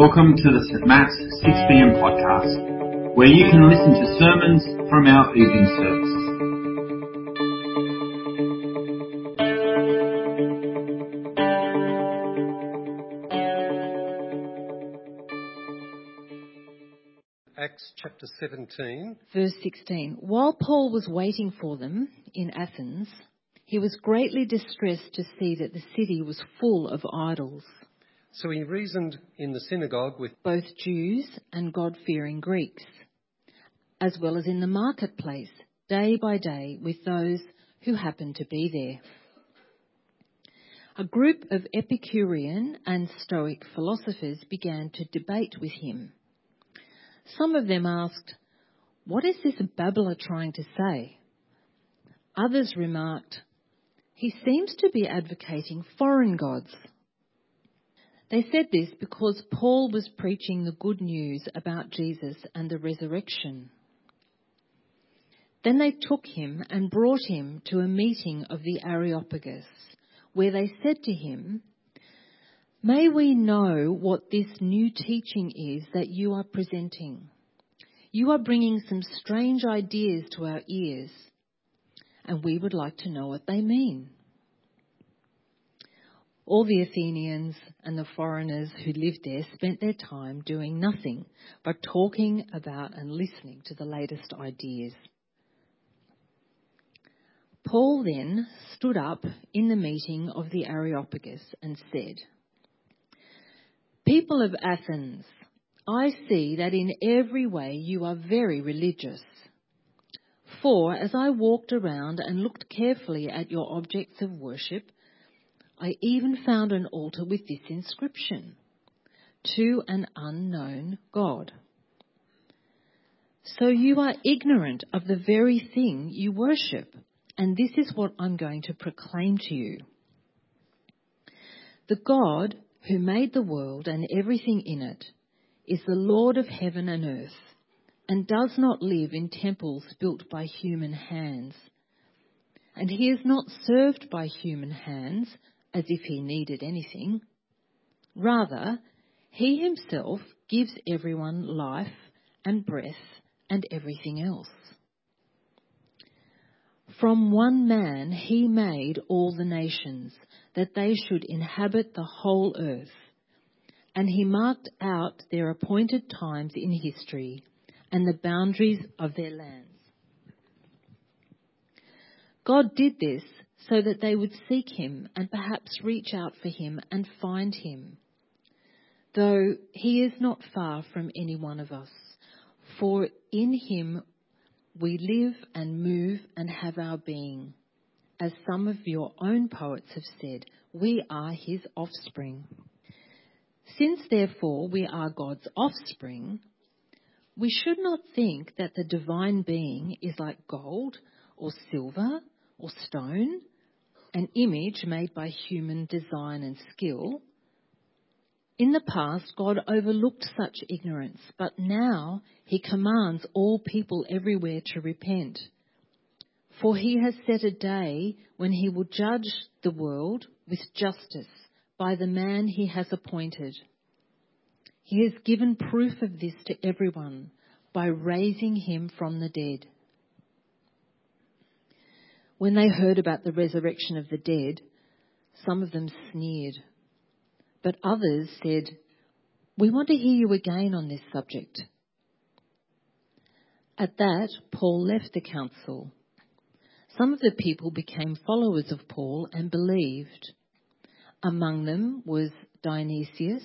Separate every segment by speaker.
Speaker 1: Welcome to the St. Matt's 6pm podcast, where you can listen to sermons from our evening service.
Speaker 2: Acts chapter 17.
Speaker 3: Verse 16 While Paul was waiting for them in Athens, he was greatly distressed to see that the city was full of idols,
Speaker 2: So he reasoned in the synagogue with
Speaker 3: both Jews and God fearing Greeks, as well as in the marketplace, day by day, with those who happened to be there. A group of Epicurean and Stoic philosophers began to debate with him. Some of them asked, What is this babbler trying to say? Others remarked, He seems to be advocating foreign gods. They said this because Paul was preaching the good news about Jesus and the resurrection. Then they took him and brought him to a meeting of the Areopagus, where they said to him, May we know what this new teaching is that you are presenting. You are bringing some strange ideas to our ears, and we would like to know what they mean. All the Athenians and the foreigners who lived there spent their time doing nothing but talking about and listening to the latest ideas. Paul then stood up in the meeting of the Areopagus and said, People of Athens, I see that in every way you are very religious. For as I walked around and looked carefully at your objects of worship, I even found an altar with this inscription To an unknown God. So you are ignorant of the very thing you worship, and this is what I'm going to proclaim to you. The God who made the world and everything in it, is the Lord of heaven and earth, and does not live in temples built by human hands. And he is not served by human hands as if he needed anything. Rather, he himself gives everyone life and breath and everything else. From one man he made all the nations that they should inhabit the whole earth. And he marked out their appointed times in history and the boundaries of their lands. God did this so that they would seek him and perhaps reach out for him and find him. Though he is not far from any one of us, for in him we live and move and have our being as some of your own poets have said, we are his offspring. Since therefore we are God's offspring, we should not think that the divine being is like gold or silver or stone, an image made by human design and skill. In the past, God overlooked such ignorance, but now he commands all people everywhere to repent. For he has set a day when he will judge the world with justice by the man he has appointed. He has given proof of this to everyone by raising him from the dead. When they heard about the resurrection of the dead, some of them sneered, but others said, We want to hear you again on this subject. At that, Paul left the council some of the people became followers of Paul and believed. Among them was Dionysius,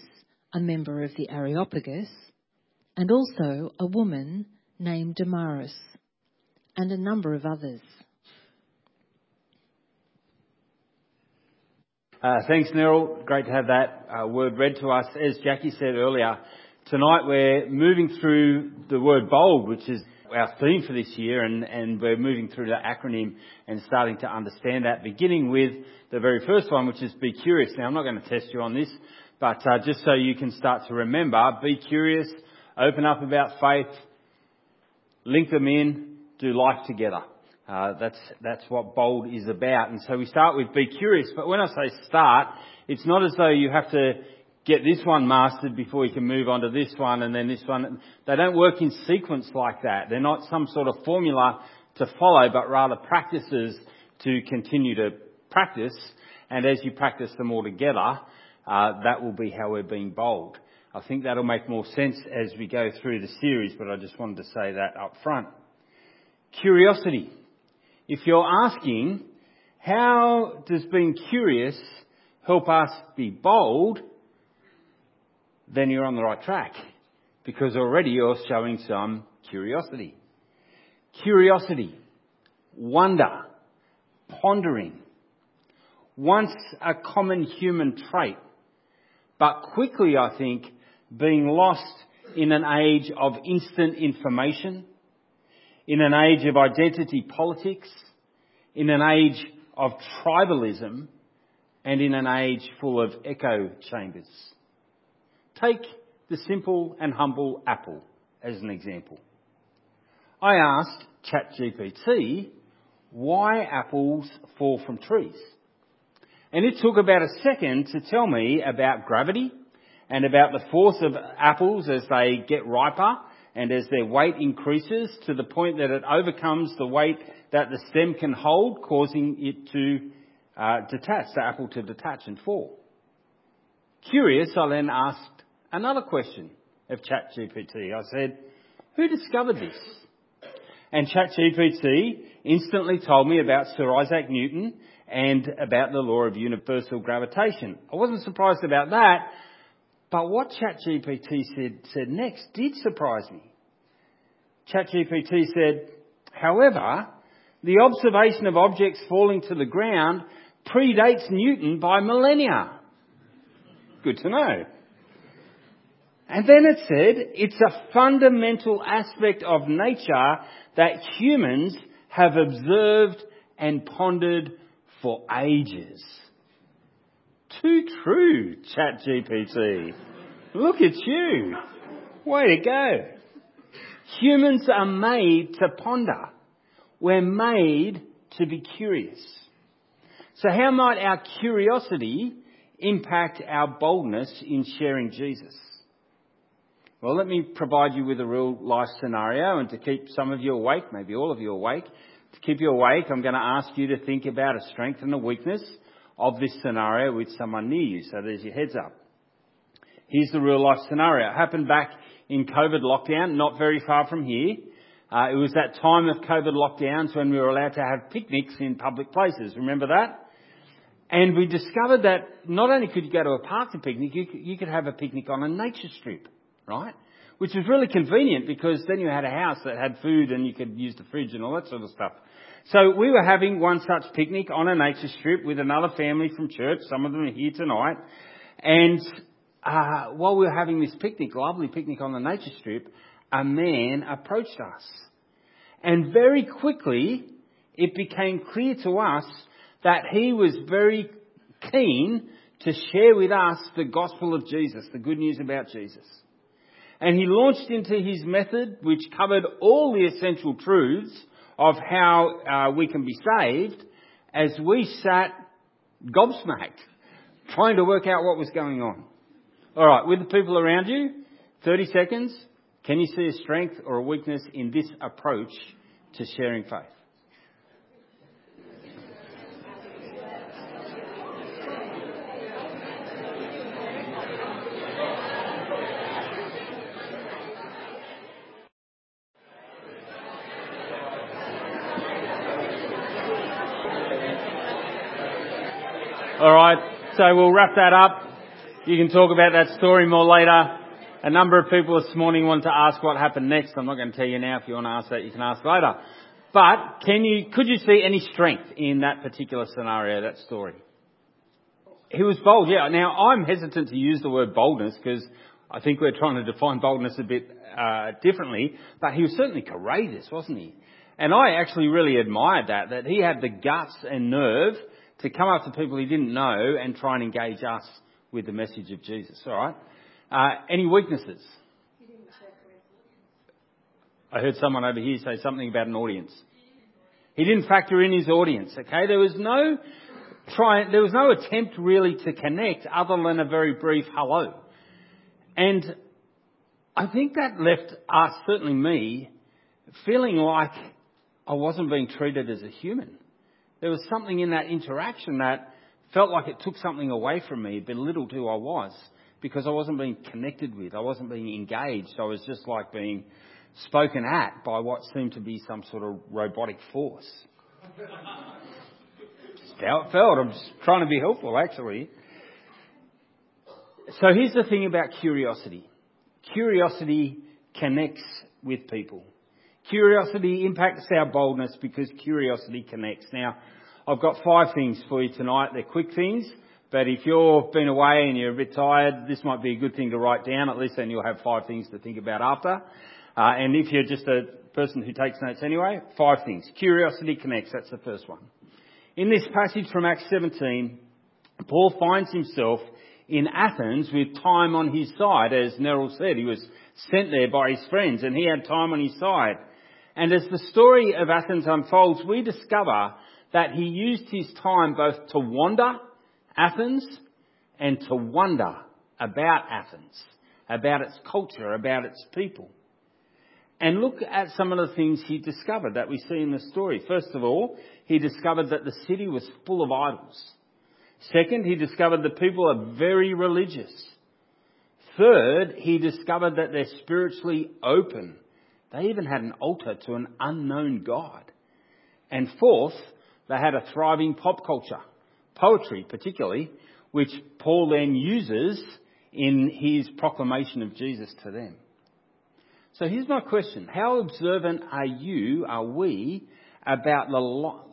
Speaker 3: a member of the Areopagus, and also a woman named Damaris, and a number of others.
Speaker 1: Uh, thanks, Neryl. Great to have that uh, word read to us. As Jackie said earlier, tonight we're moving through the word bold, which is our theme for this year, and, and we're moving through the acronym and starting to understand that, beginning with the very first one, which is be curious. Now, I'm not going to test you on this, but uh, just so you can start to remember, be curious, open up about faith, link them in, do life together. Uh, that's that's what bold is about. And so we start with be curious. But when I say start, it's not as though you have to get this one mastered before you can move on to this one and then this one. They don't work in sequence like that. They're not some sort of formula to follow, but rather practices to continue to practice. And as you practice them all together, uh, that will be how we're being bold. I think that'll make more sense as we go through the series, but I just wanted to say that up front. Curiosity. If you're asking, how does being curious help us be bold? Then you're on the right track. Because already you're showing some curiosity. Curiosity, wonder, pondering. Once a common human trait, but quickly I think being lost in an age of instant information, in an age of identity politics, in an age of tribalism, and in an age full of echo chambers. Take the simple and humble apple as an example. I asked ChatGPT why apples fall from trees. And it took about a second to tell me about gravity and about the force of apples as they get riper and as their weight increases to the point that it overcomes the weight that the stem can hold, causing it to uh, detach, the apple to detach and fall. Curious, I then asked another question of ChatGPT. I said, who discovered this? And ChatGPT instantly told me about Sir Isaac Newton and about the law of universal gravitation. I wasn't surprised about that, but what ChatGPT said, said next did surprise me. ChatGPT said, however, the observation of objects falling to the ground predates Newton by millennia. Good to know. And then it said, it's a fundamental aspect of nature that humans have observed and pondered for ages. Too true, ChatGPT. Look at you. Way to go. Humans are made to ponder. We're made to be curious. So how might our curiosity impact our boldness in sharing Jesus? Well, let me provide you with a real life scenario and to keep some of you awake, maybe all of you awake, to keep you awake, I'm going to ask you to think about a strength and a weakness of this scenario with someone near you. So there's your heads up. Here's the real life scenario. It happened back in COVID lockdown, not very far from here. Uh, it was that time of COVID lockdowns when we were allowed to have picnics in public places. Remember that? And we discovered that not only could you go to a park to picnic, you could, you could have a picnic on a nature strip right? Which was really convenient because then you had a house that had food and you could use the fridge and all that sort of stuff. So we were having one such picnic on a nature strip with another family from church. Some of them are here tonight. And uh, while we were having this picnic, lovely picnic on the nature strip, a man approached us. And very quickly, it became clear to us that he was very keen to share with us the gospel of Jesus, the good news about Jesus. And he launched into his method, which covered all the essential truths of how uh, we can be saved, as we sat gobsmacked, trying to work out what was going on. All right, with the people around you, 30 seconds. Can you see a strength or a weakness in this approach to sharing faith? All right, so we'll wrap that up. You can talk about that story more later. A number of people this morning want to ask what happened next. I'm not going to tell you now. If you want to ask that, you can ask later. But can you, could you see any strength in that particular scenario, that story? He was bold, yeah. Now I'm hesitant to use the word boldness because I think we're trying to define boldness a bit uh, differently. But he was certainly courageous, wasn't he? And I actually really admired that, that he had the guts and nerve to come up to people he didn't know and try and engage us with the message of Jesus. All right. Uh, any weaknesses? I heard someone over here say something about an audience. He didn't factor in his audience. Okay, there was no try, there was no attempt really to connect other than a very brief hello. And I think that left us, certainly me, feeling like I wasn't being treated as a human. There was something in that interaction that felt like it took something away from me, belittled who I was, because I wasn't being connected with, I wasn't being engaged, I was just like being spoken at by what seemed to be some sort of robotic force. just how it felt. I'm just trying to be helpful, actually. So here's the thing about curiosity. Curiosity connects with people. Curiosity impacts our boldness because curiosity connects. Now, I've got five things for you tonight. They're quick things, but if you've been away and you're a bit tired, this might be a good thing to write down. At least then you'll have five things to think about after. Uh, and if you're just a person who takes notes anyway, five things. Curiosity connects. That's the first one. In this passage from Acts 17, Paul finds himself in Athens with time on his side. As Neryl said, he was sent there by his friends and he had time on his side. And as the story of Athens unfolds, we discover that he used his time both to wander Athens and to wonder about Athens, about its culture, about its people. And look at some of the things he discovered that we see in the story. First of all, he discovered that the city was full of idols. Second, he discovered the people are very religious. Third, he discovered that they're spiritually open. They even had an altar to an unknown God. And fourth, they had a thriving pop culture, poetry particularly, which Paul then uses in his proclamation of Jesus to them. So here's my question. How observant are you, are we, about the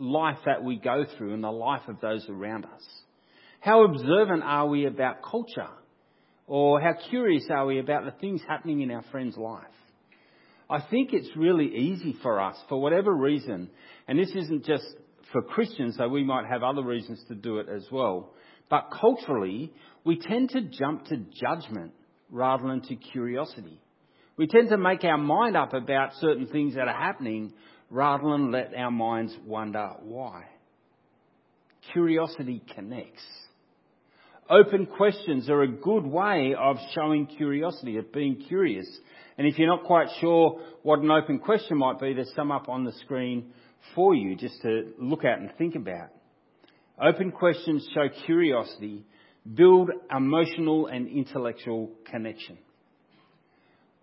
Speaker 1: life that we go through and the life of those around us? How observant are we about culture? Or how curious are we about the things happening in our friend's life? I think it's really easy for us, for whatever reason, and this isn't just for Christians, though we might have other reasons to do it as well, but culturally, we tend to jump to judgment rather than to curiosity. We tend to make our mind up about certain things that are happening rather than let our minds wonder why. Curiosity connects. Open questions are a good way of showing curiosity, of being curious. And if you're not quite sure what an open question might be, there's some up on the screen for you just to look at and think about. Open questions show curiosity, build emotional and intellectual connection.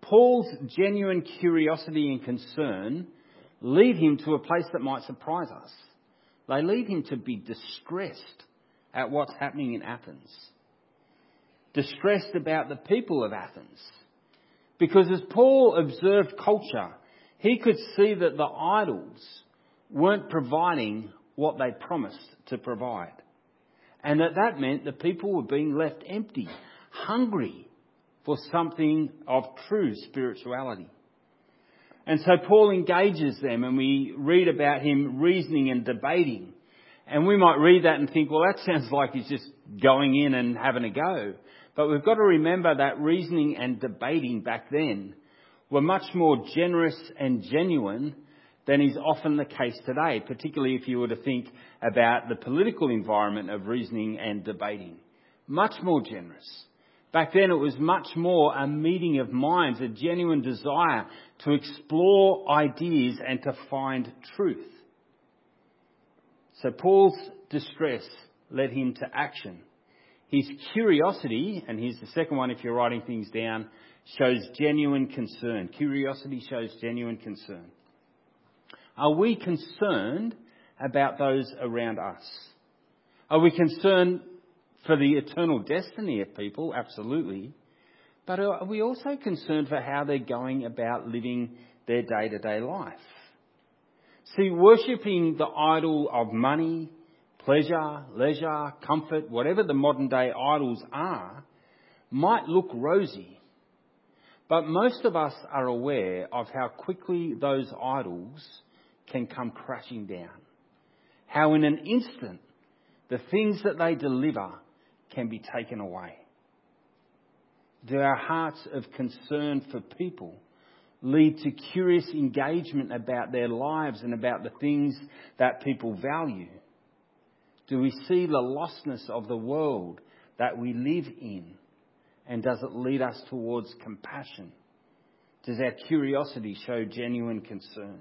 Speaker 1: Paul's genuine curiosity and concern lead him to a place that might surprise us. They lead him to be distressed at what's happening in Athens. Distressed about the people of Athens. Because as Paul observed culture, he could see that the idols weren't providing what they promised to provide. And that that meant the people were being left empty, hungry for something of true spirituality. And so Paul engages them and we read about him reasoning and debating. And we might read that and think, well, that sounds like he's just going in and having a go. But we've got to remember that reasoning and debating back then were much more generous and genuine than is often the case today, particularly if you were to think about the political environment of reasoning and debating. Much more generous. Back then it was much more a meeting of minds, a genuine desire to explore ideas and to find truth. So Paul's distress led him to action. His curiosity, and here's the second one if you're writing things down, shows genuine concern. Curiosity shows genuine concern. Are we concerned about those around us? Are we concerned for the eternal destiny of people? Absolutely. But are we also concerned for how they're going about living their day to day life? See, worshipping the idol of money, pleasure, leisure, comfort, whatever the modern day idols are, might look rosy. But most of us are aware of how quickly those idols can come crashing down. How in an instant, the things that they deliver can be taken away. Do our hearts of concern for people lead to curious engagement about their lives and about the things that people value? Do we see the lostness of the world that we live in? And does it lead us towards compassion? Does our curiosity show genuine concern?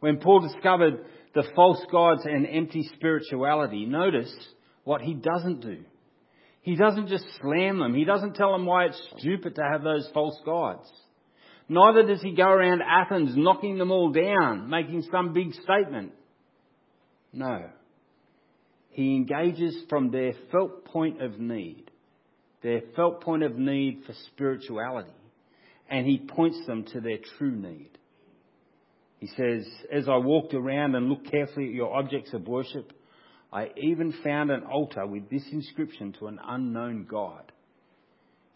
Speaker 1: When Paul discovered the false gods and empty spirituality, notice what he doesn't do. He doesn't just slam them. He doesn't tell them why it's stupid to have those false gods. Neither does he go around Athens knocking them all down, making some big statement. No. He engages from their felt point of need, their felt point of need for spirituality, and he points them to their true need. He says, As I walked around and looked carefully at your objects of worship, I even found an altar with this inscription to an unknown God.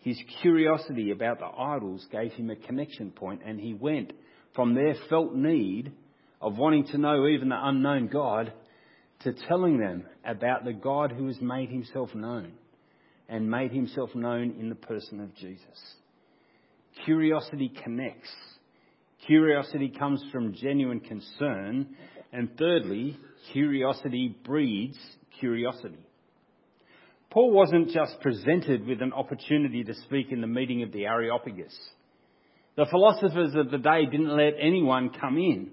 Speaker 1: His curiosity about the idols gave him a connection point, and he went from their felt need of wanting to know even the unknown God to telling them about the God who has made himself known and made himself known in the person of Jesus. Curiosity connects. Curiosity comes from genuine concern. And thirdly, curiosity breeds curiosity. Paul wasn't just presented with an opportunity to speak in the meeting of the Areopagus. The philosophers of the day didn't let anyone come in.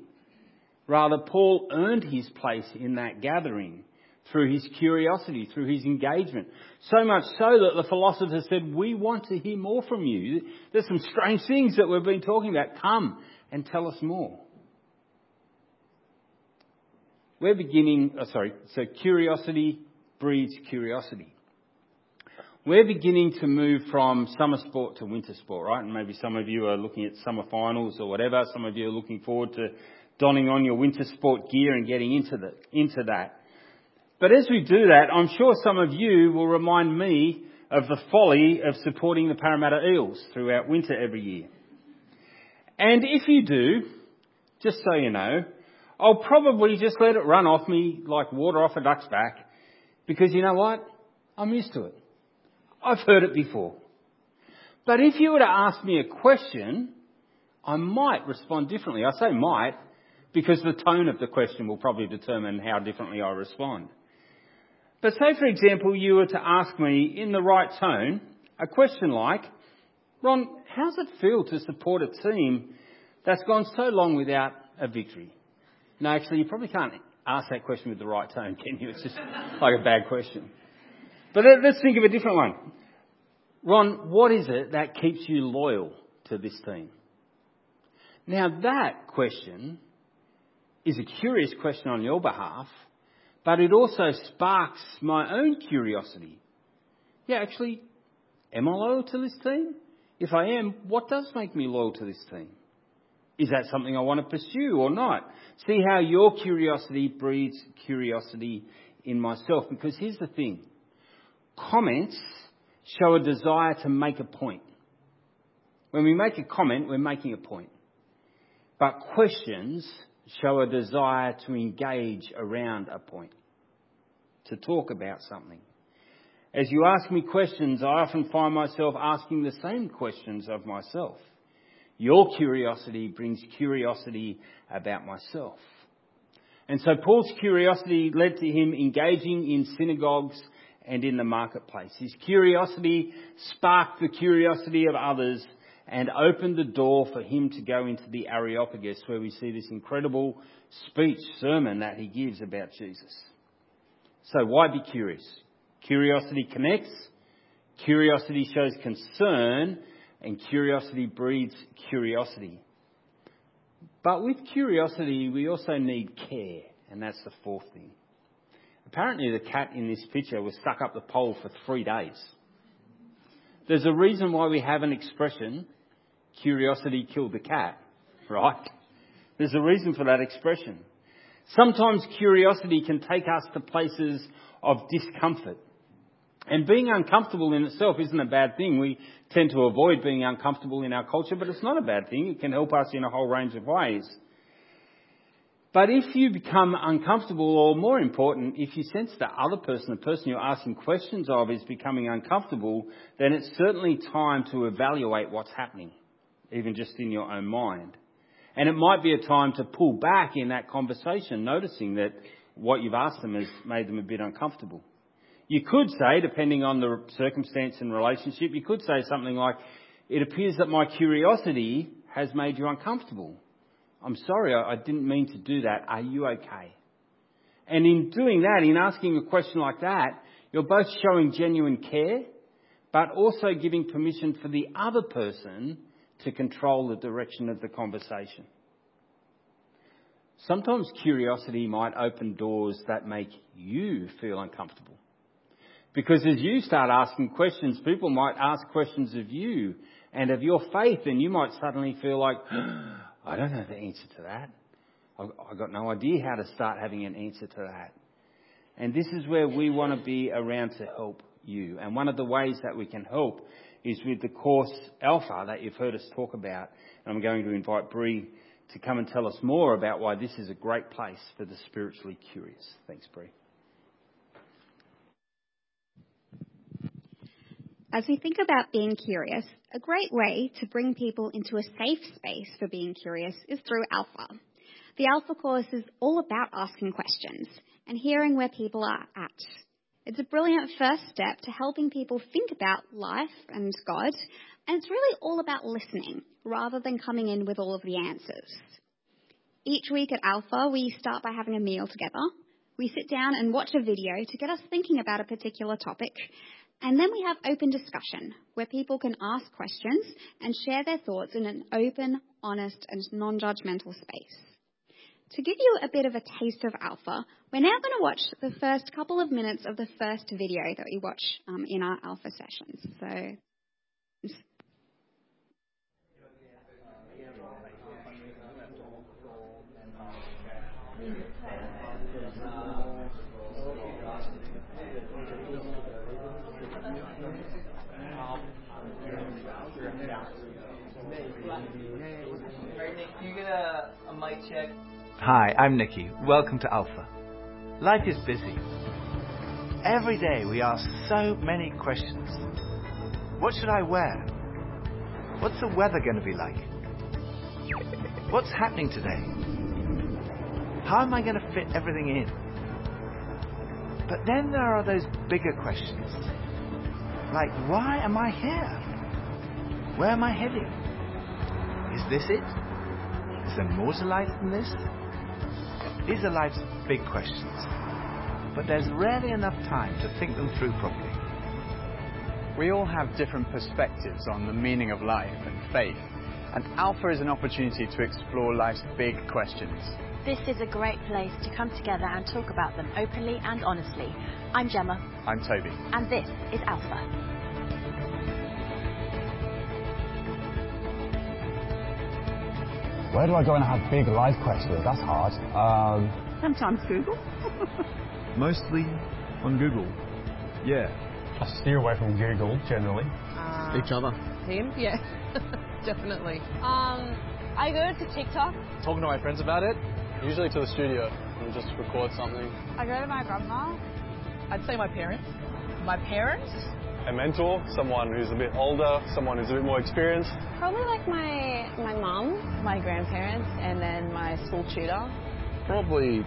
Speaker 1: Rather, Paul earned his place in that gathering through his curiosity, through his engagement. So much so that the philosophers said, We want to hear more from you. There's some strange things that we've been talking about. Come and tell us more. We're beginning, oh, sorry, so curiosity breeds curiosity we're beginning to move from summer sport to winter sport, right? And maybe some of you are looking at summer finals or whatever. Some of you are looking forward to donning on your winter sport gear and getting into, the, into that. But as we do that, I'm sure some of you will remind me of the folly of supporting the Parramatta Eels throughout winter every year. And if you do, just so you know, I'll probably just let it run off me like water off a duck's back because you know what? I'm used to it. I've heard it before. But if you were to ask me a question, I might respond differently. I say might because the tone of the question will probably determine how differently I respond. But say, for example, you were to ask me in the right tone a question like, Ron, how's it feel to support a team that's gone so long without a victory? No, actually, you probably can't ask that question with the right tone, can you? It's just like a bad question. But let's think of a different one. Ron, what is it that keeps you loyal to this team? Now that question is a curious question on your behalf, but it also sparks my own curiosity. Yeah, actually, am I loyal to this team? If I am, what does make me loyal to this team? Is that something I want to pursue or not? See how your curiosity breeds curiosity in myself. Because here's the thing comments show a desire to make a point. When we make a comment, we're making a point. But questions show a desire to engage around a point, to talk about something. As you ask me questions, I often find myself asking the same questions of myself. Your curiosity brings curiosity about myself. And so Paul's curiosity led to him engaging in synagogues and in the marketplace. His curiosity sparked the curiosity of others and opened the door for him to go into the Areopagus where we see this incredible speech, sermon that he gives about Jesus. So why be curious? Curiosity connects, curiosity shows concern, and curiosity breeds curiosity. But with curiosity, we also need care, and that's the fourth thing. Apparently, the cat in this picture was stuck up the pole for three days. There's a reason why we have an expression, curiosity killed the cat, right? There's a reason for that expression. Sometimes curiosity can take us to places of discomfort. And being uncomfortable in itself isn't a bad thing. We tend to avoid being uncomfortable in our culture, but it's not a bad thing. It can help us in a whole range of ways. But if you become uncomfortable, or more important, if you sense the other person, the person you're asking questions of, is becoming uncomfortable, then it's certainly time to evaluate what's happening, even just in your own mind. And it might be a time to pull back in that conversation, noticing that what you've asked them has made them a bit uncomfortable. You could say, depending on the circumstance and relationship, you could say something like, it appears that my curiosity has made you uncomfortable. I'm sorry, I didn't mean to do that. Are you okay? And in doing that, in asking a question like that, you're both showing genuine care, but also giving permission for the other person to control the direction of the conversation. Sometimes curiosity might open doors that make you feel uncomfortable. Because as you start asking questions, people might ask questions of you and of your faith, and you might suddenly feel like, I don't know the answer to that. I've got no idea how to start having an answer to that. And this is where we want to be around to help you. And one of the ways that we can help is with the course Alpha that you've heard us talk about. And I'm going to invite Bree to come and tell us more about why this is a great place for the spiritually curious. Thanks, Bree.
Speaker 4: As we think about being curious, a great way to bring people into a safe space for being curious is through Alpha. The Alpha course is all about asking questions and hearing where people are at. It's a brilliant first step to helping people think about life and God, and it's really all about listening rather than coming in with all of the answers. Each week at Alpha, we start by having a meal together. We sit down and watch a video to get us thinking about a particular topic, and then we have open discussion where people can ask questions and share their thoughts in an open, honest, and non judgmental space. To give you a bit of a taste of Alpha, we're now going to watch the first couple of minutes of the first video that we watch um, in our Alpha sessions. So.
Speaker 5: you get a, a mic check?
Speaker 6: Hi, I'm Nikki. Welcome to Alpha. Life is busy. Every day we ask so many questions. What should I wear? What's the weather going to be like? What's happening today? How am I going to fit everything in? But then there are those bigger questions. Like, why am I here? Where am I heading? Is this it? Is there more to life than this? These are life's big questions, but there's rarely enough time to think them through properly.
Speaker 7: We all have different perspectives on the meaning of life and faith, and Alpha is an opportunity to explore life's big questions.
Speaker 8: This is a great place to come together and talk about them openly and honestly. I'm Gemma.
Speaker 7: I'm Toby.
Speaker 8: And this is Alpha.
Speaker 9: Where do I go and have big life questions? That's hard. Um,
Speaker 10: Sometimes Google.
Speaker 11: Mostly on Google. Yeah.
Speaker 12: I steer away from Google generally.
Speaker 11: Uh, Each other.
Speaker 10: Him? Yeah, definitely.
Speaker 13: Um, I go to TikTok.
Speaker 14: Talking to my friends about it, usually to the studio and just record something.
Speaker 13: I go to my grandma.
Speaker 10: I'd say my parents. My parents?
Speaker 14: A mentor, someone who's a bit older, someone who's a bit more experienced.
Speaker 13: Probably like my my mum, my grandparents, and then my school tutor.
Speaker 11: Probably,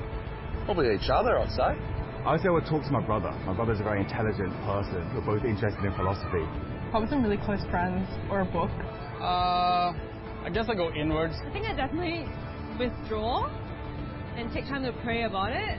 Speaker 11: probably each other, I'd say.
Speaker 15: I would say I would talk to my brother. My brother's a very intelligent person. We're both interested in philosophy.
Speaker 16: Probably some really close friends or a book.
Speaker 17: Uh, I guess I go inwards.
Speaker 18: I think I definitely withdraw and take time to pray about it.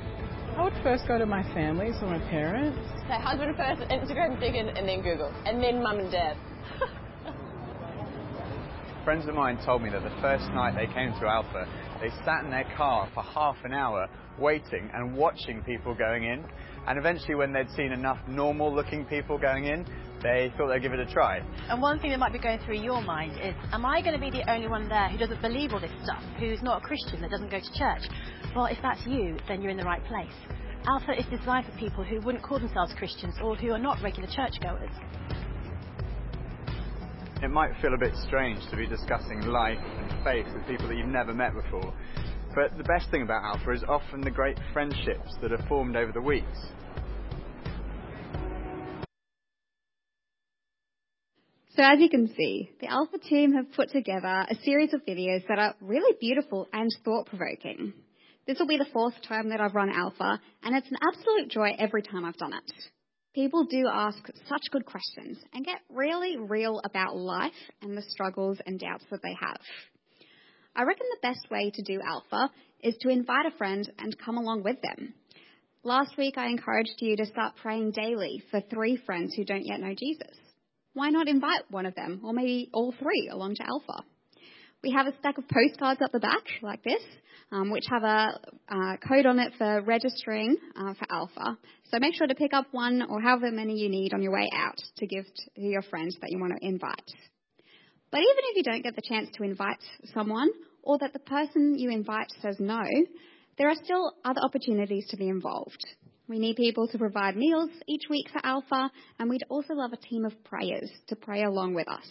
Speaker 10: I would first go to my family, so my parents.
Speaker 13: So husband first, Instagram second, and then Google, and then mum and dad.
Speaker 7: Friends of mine told me that the first night they came to Alpha, they sat in their car for half an hour waiting and watching people going in. And eventually, when they'd seen enough normal looking people going in, they thought they'd give it a try.
Speaker 8: And one thing that might be going through your mind is, am I going to be the only one there who doesn't believe all this stuff, who's not a Christian, that doesn't go to church? Well, if that's you, then you're in the right place. Alpha is designed for people who wouldn't call themselves Christians or who are not regular churchgoers.
Speaker 7: It might feel a bit strange to be discussing life and faith with people that you've never met before, but the best thing about Alpha is often the great friendships that are formed over the weeks.
Speaker 4: So as you can see, the Alpha team have put together a series of videos that are really beautiful and thought-provoking. This will be the fourth time that I've run Alpha, and it's an absolute joy every time I've done it. People do ask such good questions and get really real about life and the struggles and doubts that they have. I reckon the best way to do Alpha is to invite a friend and come along with them. Last week I encouraged you to start praying daily for three friends who don't yet know Jesus. Why not invite one of them, or maybe all three, along to Alpha? We have a stack of postcards up the back, like this, um, which have a uh, code on it for registering uh, for Alpha. So make sure to pick up one or however many you need on your way out to give to your friends that you want to invite. But even if you don't get the chance to invite someone, or that the person you invite says no, there are still other opportunities to be involved. We need people to provide meals each week for Alpha, and we'd also love a team of prayers to pray along with us.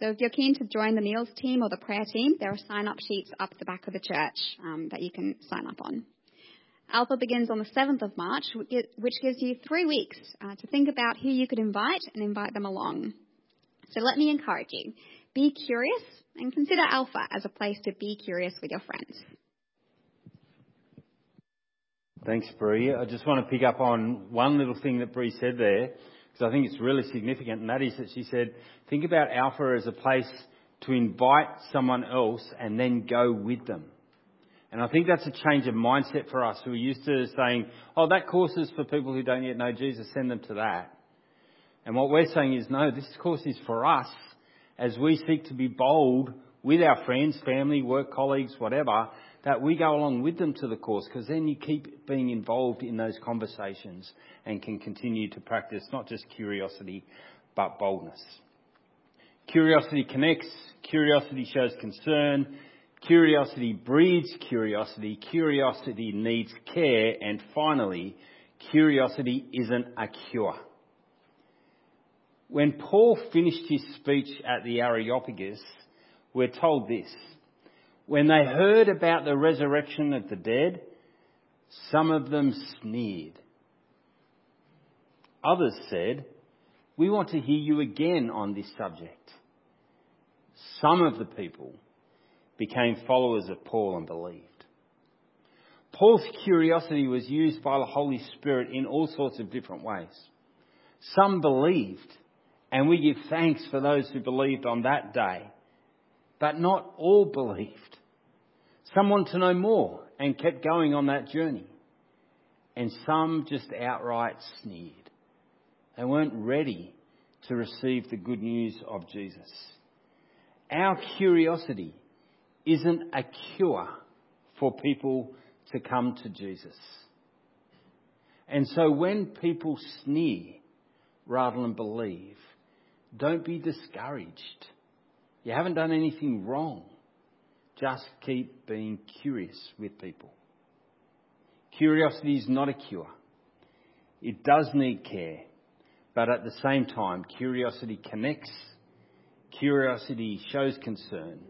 Speaker 4: So if you're keen to join the meals team or the prayer team, there are sign up sheets up the back of the church um, that you can sign up on. Alpha begins on the 7th of March, which gives you three weeks uh, to think about who you could invite and invite them along. So let me encourage you. Be curious and consider Alpha as a place to be curious with your friends.
Speaker 1: Thanks, Bree. I just want to pick up on one little thing that Bree said there because I think it's really significant, and that is that she said, think about Alpha as a place to invite someone else and then go with them. And I think that's a change of mindset for us who are used to saying, oh, that course is for people who don't yet know Jesus, send them to that. And what we're saying is, no, this course is for us as we seek to be bold with our friends, family, work colleagues, whatever, that we go along with them to the course because then you keep being involved in those conversations and can continue to practice not just curiosity but boldness. Curiosity connects, curiosity shows concern, curiosity breeds curiosity, curiosity needs care, and finally, curiosity isn't a cure. When Paul finished his speech at the Areopagus, we're told this. When they heard about the resurrection of the dead, some of them sneered. Others said, We want to hear you again on this subject. Some of the people became followers of Paul and believed. Paul's curiosity was used by the Holy Spirit in all sorts of different ways. Some believed, and we give thanks for those who believed on that day but not all believed. Some want to know more and kept going on that journey. And some just outright sneered. They weren't ready to receive the good news of Jesus. Our curiosity isn't a cure for people to come to Jesus. And so when people sneer rather than believe, don't be discouraged. You haven't done anything wrong. Just keep being curious with people. Curiosity is not a cure. It does need care, but at the same time, curiosity connects, curiosity shows concern,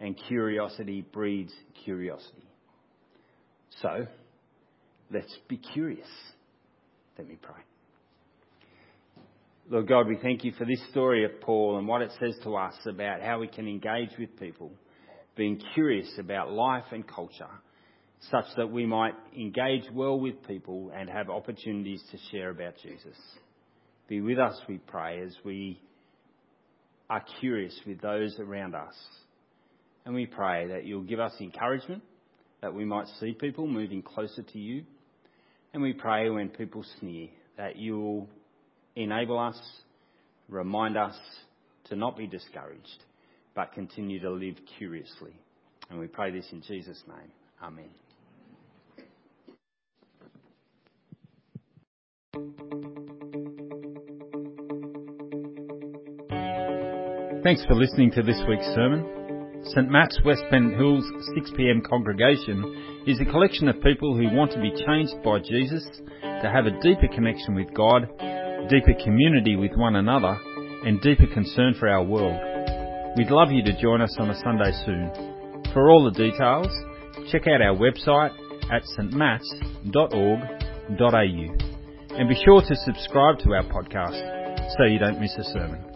Speaker 1: and curiosity breeds curiosity. So, let's be curious. Let me pray. Lord God, we thank you for this story of Paul and what it says to us about how we can engage with people, being curious about life and culture, such that we might engage well with people and have opportunities to share about Jesus. Be with us, we pray, as we are curious with those around us. And we pray that you'll give us encouragement, that we might see people moving closer to you. And we pray when people sneer, that you'll enable us, remind us to not be discouraged, but continue to live curiously. And we pray this in Jesus' name. Amen. Thanks for listening to this week's sermon. St Matt's West Pennant Hills 6pm congregation is a collection of people who want to be changed by Jesus, to have a deeper connection with God, deeper community with one another, and deeper concern for our world. We'd love you to join us on a Sunday soon. For all the details, check out our website at stmats.org.au and be sure to subscribe to our podcast so you don't miss a sermon.